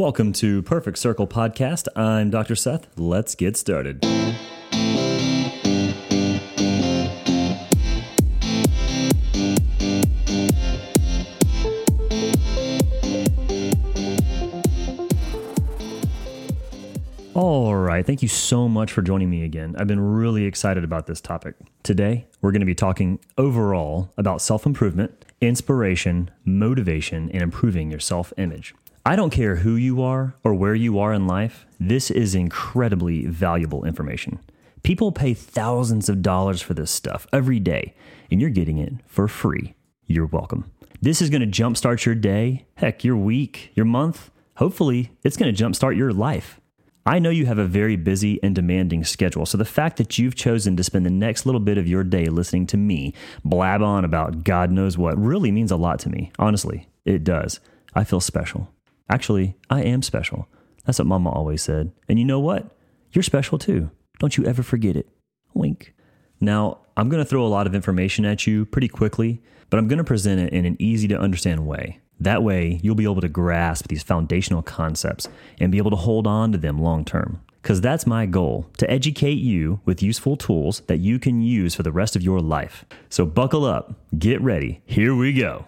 Welcome to Perfect Circle Podcast. I'm Dr. Seth. Let's get started. All right. Thank you so much for joining me again. I've been really excited about this topic. Today, we're going to be talking overall about self improvement, inspiration, motivation, and improving your self image. I don't care who you are or where you are in life, this is incredibly valuable information. People pay thousands of dollars for this stuff every day, and you're getting it for free. You're welcome. This is going to jumpstart your day, heck, your week, your month. Hopefully, it's going to jumpstart your life. I know you have a very busy and demanding schedule, so the fact that you've chosen to spend the next little bit of your day listening to me blab on about God knows what really means a lot to me. Honestly, it does. I feel special. Actually, I am special. That's what Mama always said. And you know what? You're special too. Don't you ever forget it. Wink. Now, I'm going to throw a lot of information at you pretty quickly, but I'm going to present it in an easy to understand way. That way, you'll be able to grasp these foundational concepts and be able to hold on to them long term. Because that's my goal to educate you with useful tools that you can use for the rest of your life. So, buckle up, get ready, here we go.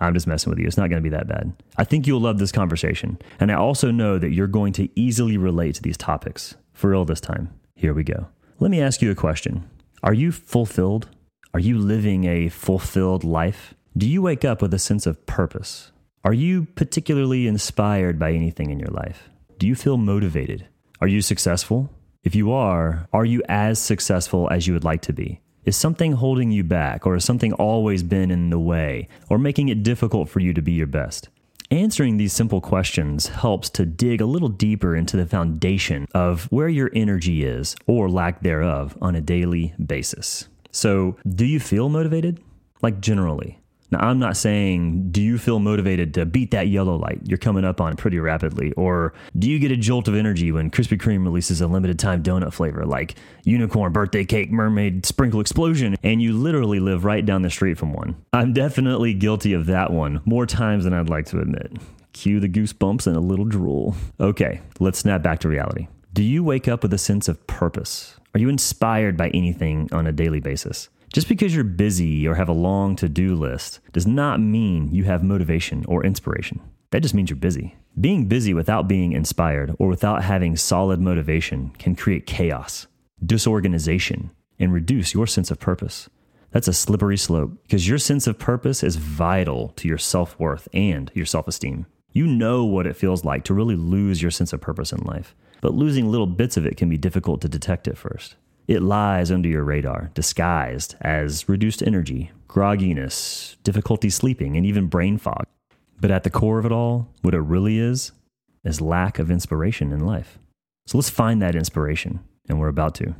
I'm just messing with you. It's not going to be that bad. I think you'll love this conversation. And I also know that you're going to easily relate to these topics. For real this time. Here we go. Let me ask you a question Are you fulfilled? Are you living a fulfilled life? Do you wake up with a sense of purpose? Are you particularly inspired by anything in your life? Do you feel motivated? Are you successful? If you are, are you as successful as you would like to be? Is something holding you back, or has something always been in the way, or making it difficult for you to be your best? Answering these simple questions helps to dig a little deeper into the foundation of where your energy is, or lack thereof, on a daily basis. So, do you feel motivated? Like, generally. Now, I'm not saying, do you feel motivated to beat that yellow light you're coming up on pretty rapidly? Or do you get a jolt of energy when Krispy Kreme releases a limited time donut flavor like unicorn, birthday cake, mermaid, sprinkle explosion, and you literally live right down the street from one? I'm definitely guilty of that one more times than I'd like to admit. Cue the goosebumps and a little drool. Okay, let's snap back to reality. Do you wake up with a sense of purpose? Are you inspired by anything on a daily basis? Just because you're busy or have a long to do list does not mean you have motivation or inspiration. That just means you're busy. Being busy without being inspired or without having solid motivation can create chaos, disorganization, and reduce your sense of purpose. That's a slippery slope because your sense of purpose is vital to your self worth and your self esteem. You know what it feels like to really lose your sense of purpose in life, but losing little bits of it can be difficult to detect at first. It lies under your radar, disguised as reduced energy, grogginess, difficulty sleeping, and even brain fog. But at the core of it all, what it really is, is lack of inspiration in life. So let's find that inspiration, and we're about to.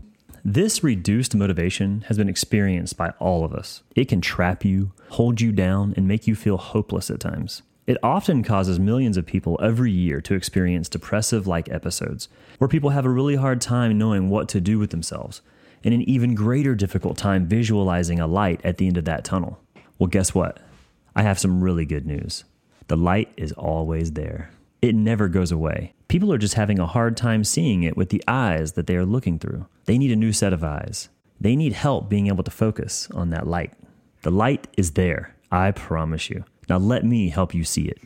This reduced motivation has been experienced by all of us. It can trap you, hold you down, and make you feel hopeless at times. It often causes millions of people every year to experience depressive like episodes, where people have a really hard time knowing what to do with themselves, and an even greater difficult time visualizing a light at the end of that tunnel. Well, guess what? I have some really good news. The light is always there, it never goes away. People are just having a hard time seeing it with the eyes that they are looking through. They need a new set of eyes. They need help being able to focus on that light. The light is there, I promise you. Now let me help you see it.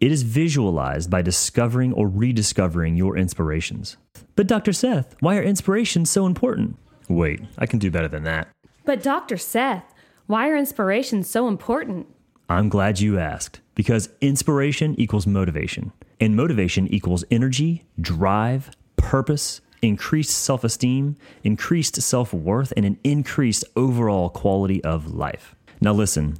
It is visualized by discovering or rediscovering your inspirations. But Dr. Seth, why are inspirations so important? Wait, I can do better than that. But Dr. Seth, why are inspirations so important? I'm glad you asked because inspiration equals motivation, and motivation equals energy, drive, purpose, increased self esteem, increased self worth, and an increased overall quality of life. Now, listen,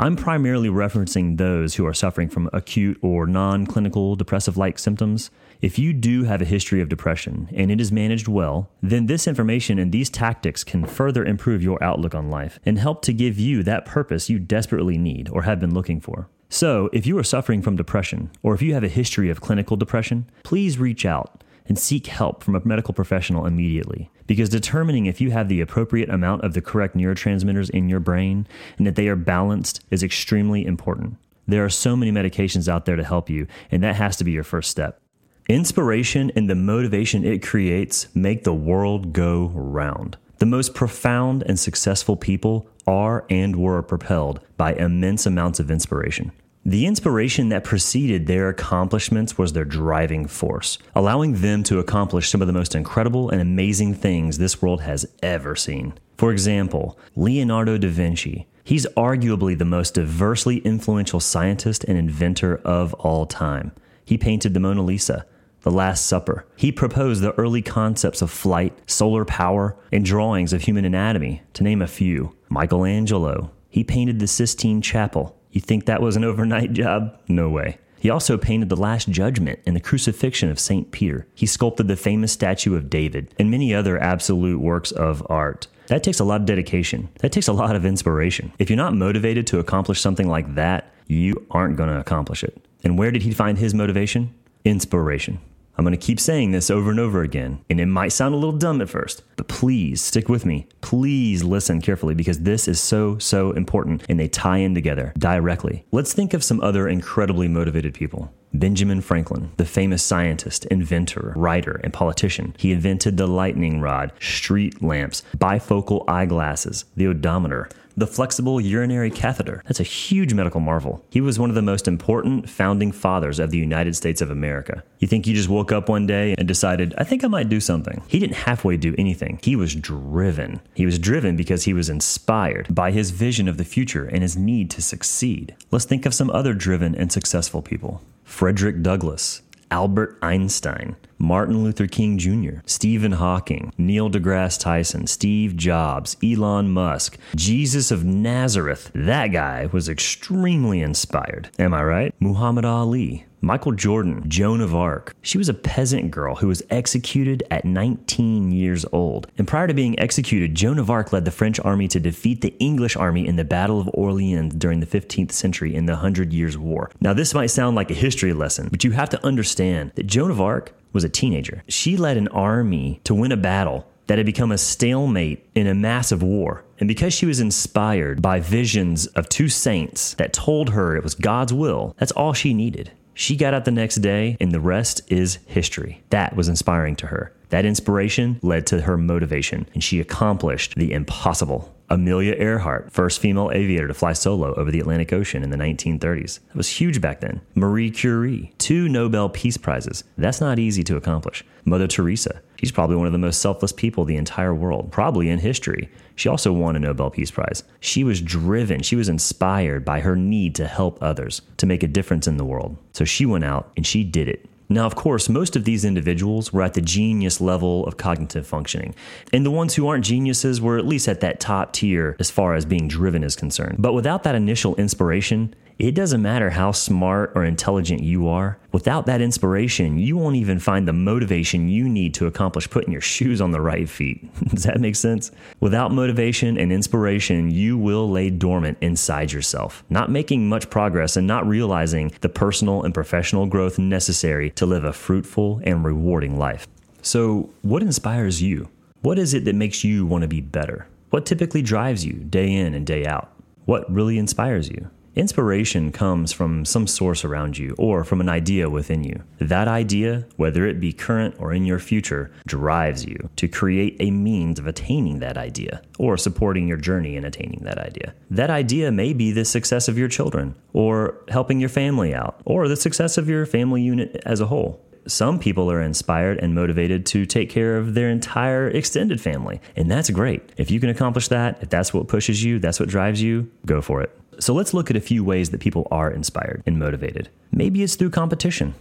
I'm primarily referencing those who are suffering from acute or non clinical depressive like symptoms. If you do have a history of depression and it is managed well, then this information and these tactics can further improve your outlook on life and help to give you that purpose you desperately need or have been looking for. So, if you are suffering from depression or if you have a history of clinical depression, please reach out and seek help from a medical professional immediately. Because determining if you have the appropriate amount of the correct neurotransmitters in your brain and that they are balanced is extremely important. There are so many medications out there to help you, and that has to be your first step. Inspiration and the motivation it creates make the world go round. The most profound and successful people are and were propelled by immense amounts of inspiration. The inspiration that preceded their accomplishments was their driving force, allowing them to accomplish some of the most incredible and amazing things this world has ever seen. For example, Leonardo da Vinci. He's arguably the most diversely influential scientist and inventor of all time. He painted the Mona Lisa, the Last Supper. He proposed the early concepts of flight, solar power, and drawings of human anatomy, to name a few. Michelangelo. He painted the Sistine Chapel. You think that was an overnight job? No way. He also painted the Last Judgment and the Crucifixion of St. Peter. He sculpted the famous statue of David and many other absolute works of art. That takes a lot of dedication. That takes a lot of inspiration. If you're not motivated to accomplish something like that, you aren't going to accomplish it. And where did he find his motivation? Inspiration. I'm going to keep saying this over and over again, and it might sound a little dumb at first, but please stick with me. Please listen carefully because this is so, so important and they tie in together directly. Let's think of some other incredibly motivated people. Benjamin Franklin, the famous scientist, inventor, writer, and politician. He invented the lightning rod, street lamps, bifocal eyeglasses, the odometer, the flexible urinary catheter. That's a huge medical marvel. He was one of the most important founding fathers of the United States of America. You think he just woke up one day and decided, I think I might do something? He didn't halfway do anything. He was driven. He was driven because he was inspired by his vision of the future and his need to succeed. Let's think of some other driven and successful people. Frederick Douglass, Albert Einstein, Martin Luther King Jr., Stephen Hawking, Neil deGrasse Tyson, Steve Jobs, Elon Musk, Jesus of Nazareth. That guy was extremely inspired. Am I right? Muhammad Ali, Michael Jordan, Joan of Arc. She was a peasant girl who was executed at 19 years old. And prior to being executed, Joan of Arc led the French army to defeat the English army in the Battle of Orleans during the 15th century in the Hundred Years' War. Now, this might sound like a history lesson, but you have to understand that Joan of Arc was a teenager. She led an army to win a battle that had become a stalemate in a massive war. And because she was inspired by visions of two saints that told her it was God's will, that's all she needed. She got out the next day, and the rest is history. That was inspiring to her. That inspiration led to her motivation, and she accomplished the impossible. Amelia Earhart, first female aviator to fly solo over the Atlantic Ocean in the 1930s. That was huge back then. Marie Curie, two Nobel Peace Prizes. That's not easy to accomplish. Mother Teresa, she's probably one of the most selfless people the entire world, probably in history. She also won a Nobel Peace Prize. She was driven, she was inspired by her need to help others, to make a difference in the world. So she went out and she did it. Now, of course, most of these individuals were at the genius level of cognitive functioning, and the ones who aren't geniuses were at least at that top tier as far as being driven is concerned. But without that initial inspiration, it doesn't matter how smart or intelligent you are. Without that inspiration, you won't even find the motivation you need to accomplish putting your shoes on the right feet. Does that make sense? Without motivation and inspiration, you will lay dormant inside yourself, not making much progress and not realizing the personal and professional growth necessary to live a fruitful and rewarding life. So, what inspires you? What is it that makes you want to be better? What typically drives you day in and day out? What really inspires you? Inspiration comes from some source around you or from an idea within you. That idea, whether it be current or in your future, drives you to create a means of attaining that idea or supporting your journey in attaining that idea. That idea may be the success of your children or helping your family out or the success of your family unit as a whole some people are inspired and motivated to take care of their entire extended family. And that's great. If you can accomplish that, if that's what pushes you, that's what drives you, go for it. So let's look at a few ways that people are inspired and motivated. Maybe it's through competition.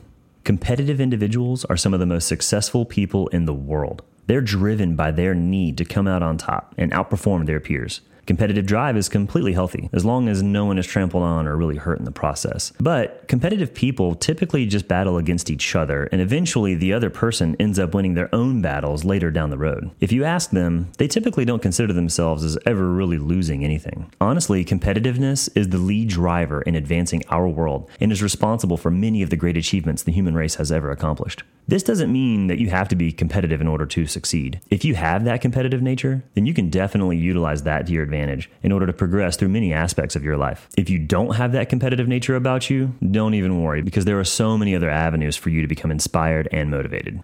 Competitive individuals are some of the most successful people in the world. They're driven by their need to come out on top and outperform their peers. Competitive drive is completely healthy as long as no one is trampled on or really hurt in the process. But competitive people typically just battle against each other, and eventually the other person ends up winning their own battles later down the road. If you ask them, they typically don't consider themselves as ever really losing anything. Honestly, competitiveness is the lead driver in advancing our world and is responsible for many of the great achievements the human race has ever accomplished. This doesn't mean that you have to be competitive in order to succeed. If you have that competitive nature, then you can definitely utilize that to your advantage advantage in order to progress through many aspects of your life. If you don't have that competitive nature about you, don't even worry because there are so many other avenues for you to become inspired and motivated.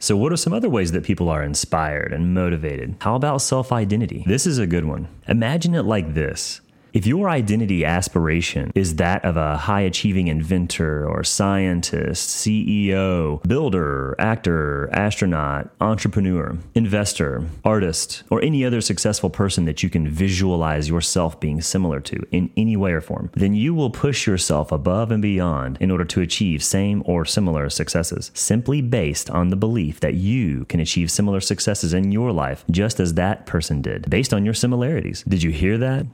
So, what are some other ways that people are inspired and motivated? How about self identity? This is a good one. Imagine it like this if your identity aspiration is that of a high achieving inventor or scientist, CEO, builder, actor, astronaut, entrepreneur, investor, artist, or any other successful person that you can visualize yourself being similar to in any way or form, then you will push yourself above and beyond in order to achieve same or similar successes, simply based on the belief that you can achieve similar successes in your life just as that person did, based on your similarities. Did you hear that?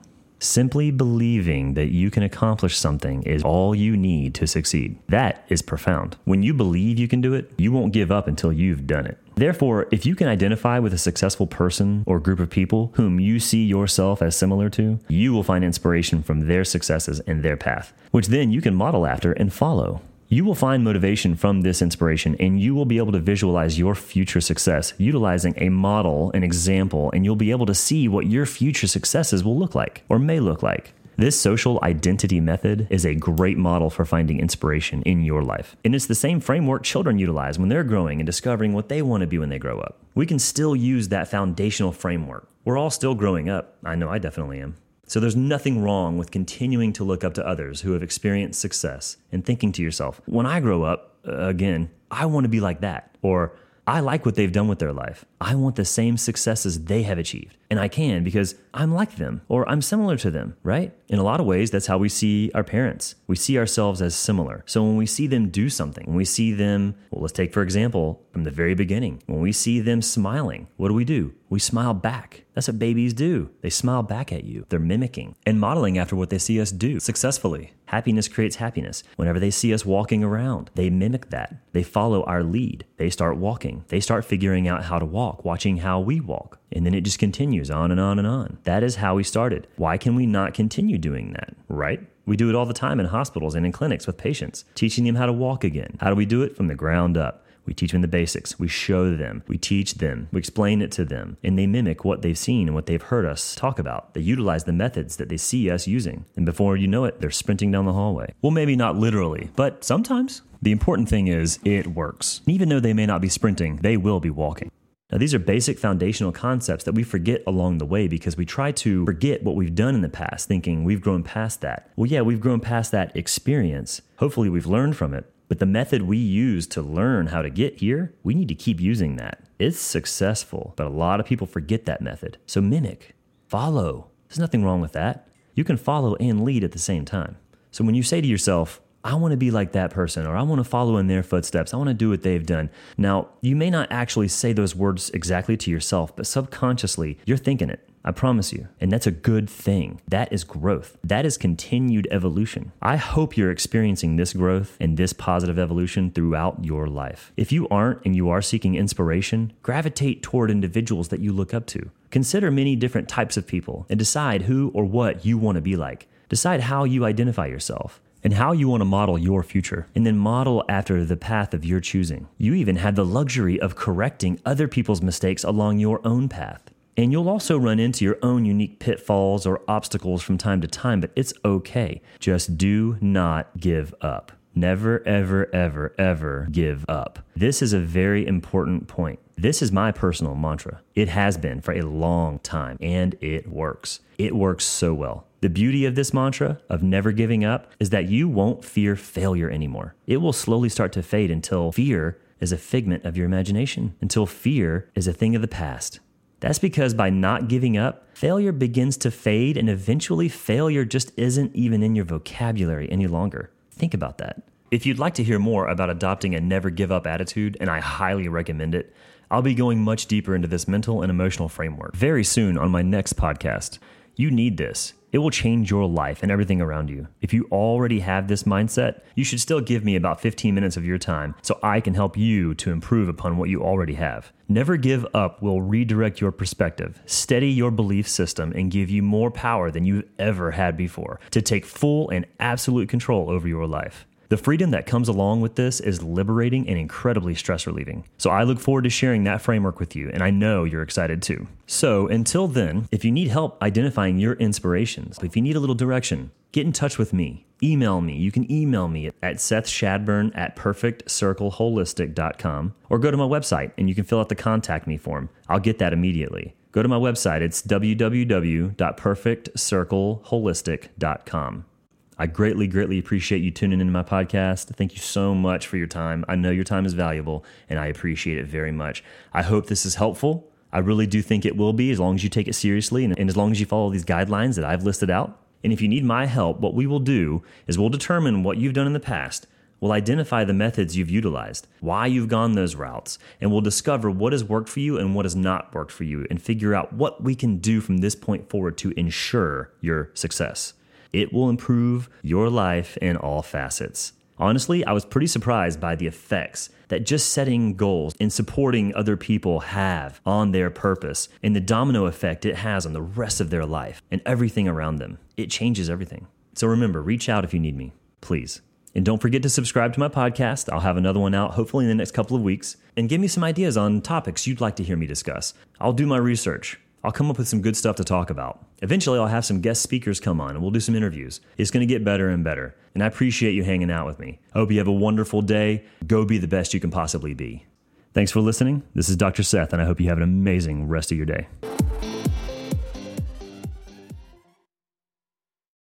Simply believing that you can accomplish something is all you need to succeed. That is profound. When you believe you can do it, you won't give up until you've done it. Therefore, if you can identify with a successful person or group of people whom you see yourself as similar to, you will find inspiration from their successes and their path, which then you can model after and follow. You will find motivation from this inspiration and you will be able to visualize your future success utilizing a model, an example, and you'll be able to see what your future successes will look like or may look like. This social identity method is a great model for finding inspiration in your life. And it's the same framework children utilize when they're growing and discovering what they want to be when they grow up. We can still use that foundational framework. We're all still growing up. I know I definitely am. So there's nothing wrong with continuing to look up to others who have experienced success and thinking to yourself, when I grow up, uh, again, I want to be like that. Or I like what they've done with their life. I want the same successes they have achieved. And I can because I'm like them or I'm similar to them, right? In a lot of ways, that's how we see our parents. We see ourselves as similar. So when we see them do something, when we see them, well, let's take for example, from the very beginning, when we see them smiling, what do we do? We smile back. That's what babies do. They smile back at you. They're mimicking and modeling after what they see us do successfully. Happiness creates happiness. Whenever they see us walking around, they mimic that. They follow our lead. They start walking. They start figuring out how to walk, watching how we walk. And then it just continues on and on and on. That is how we started. Why can we not continue doing that, right? We do it all the time in hospitals and in clinics with patients, teaching them how to walk again. How do we do it? From the ground up. We teach them the basics. We show them. We teach them. We explain it to them. And they mimic what they've seen and what they've heard us talk about. They utilize the methods that they see us using. And before you know it, they're sprinting down the hallway. Well, maybe not literally, but sometimes. The important thing is it works. Even though they may not be sprinting, they will be walking. Now, these are basic foundational concepts that we forget along the way because we try to forget what we've done in the past, thinking we've grown past that. Well, yeah, we've grown past that experience. Hopefully, we've learned from it. But the method we use to learn how to get here, we need to keep using that. It's successful, but a lot of people forget that method. So mimic, follow. There's nothing wrong with that. You can follow and lead at the same time. So when you say to yourself, I want to be like that person, or I want to follow in their footsteps. I want to do what they've done. Now, you may not actually say those words exactly to yourself, but subconsciously, you're thinking it. I promise you. And that's a good thing. That is growth. That is continued evolution. I hope you're experiencing this growth and this positive evolution throughout your life. If you aren't and you are seeking inspiration, gravitate toward individuals that you look up to. Consider many different types of people and decide who or what you want to be like. Decide how you identify yourself and how you want to model your future, and then model after the path of your choosing. You even have the luxury of correcting other people's mistakes along your own path. And you'll also run into your own unique pitfalls or obstacles from time to time, but it's okay. Just do not give up. Never, ever, ever, ever give up. This is a very important point. This is my personal mantra. It has been for a long time, and it works. It works so well. The beauty of this mantra of never giving up is that you won't fear failure anymore. It will slowly start to fade until fear is a figment of your imagination, until fear is a thing of the past. That's because by not giving up, failure begins to fade, and eventually failure just isn't even in your vocabulary any longer. Think about that. If you'd like to hear more about adopting a never give up attitude, and I highly recommend it, I'll be going much deeper into this mental and emotional framework very soon on my next podcast. You need this. It will change your life and everything around you. If you already have this mindset, you should still give me about 15 minutes of your time so I can help you to improve upon what you already have. Never Give Up will redirect your perspective, steady your belief system, and give you more power than you've ever had before to take full and absolute control over your life. The freedom that comes along with this is liberating and incredibly stress relieving. So I look forward to sharing that framework with you, and I know you're excited too. So until then, if you need help identifying your inspirations, if you need a little direction, get in touch with me. Email me. You can email me at sethshadburn at perfectcircleholistic.com or go to my website and you can fill out the contact me form. I'll get that immediately. Go to my website. It's www.perfectcircleholistic.com. I greatly, greatly appreciate you tuning into my podcast. Thank you so much for your time. I know your time is valuable and I appreciate it very much. I hope this is helpful. I really do think it will be as long as you take it seriously and, and as long as you follow these guidelines that I've listed out. And if you need my help, what we will do is we'll determine what you've done in the past. We'll identify the methods you've utilized, why you've gone those routes, and we'll discover what has worked for you and what has not worked for you, and figure out what we can do from this point forward to ensure your success. It will improve your life in all facets. Honestly, I was pretty surprised by the effects that just setting goals and supporting other people have on their purpose and the domino effect it has on the rest of their life and everything around them. It changes everything. So remember, reach out if you need me, please. And don't forget to subscribe to my podcast. I'll have another one out hopefully in the next couple of weeks. And give me some ideas on topics you'd like to hear me discuss. I'll do my research. I'll come up with some good stuff to talk about. Eventually, I'll have some guest speakers come on and we'll do some interviews. It's going to get better and better. And I appreciate you hanging out with me. I hope you have a wonderful day. Go be the best you can possibly be. Thanks for listening. This is Dr. Seth, and I hope you have an amazing rest of your day.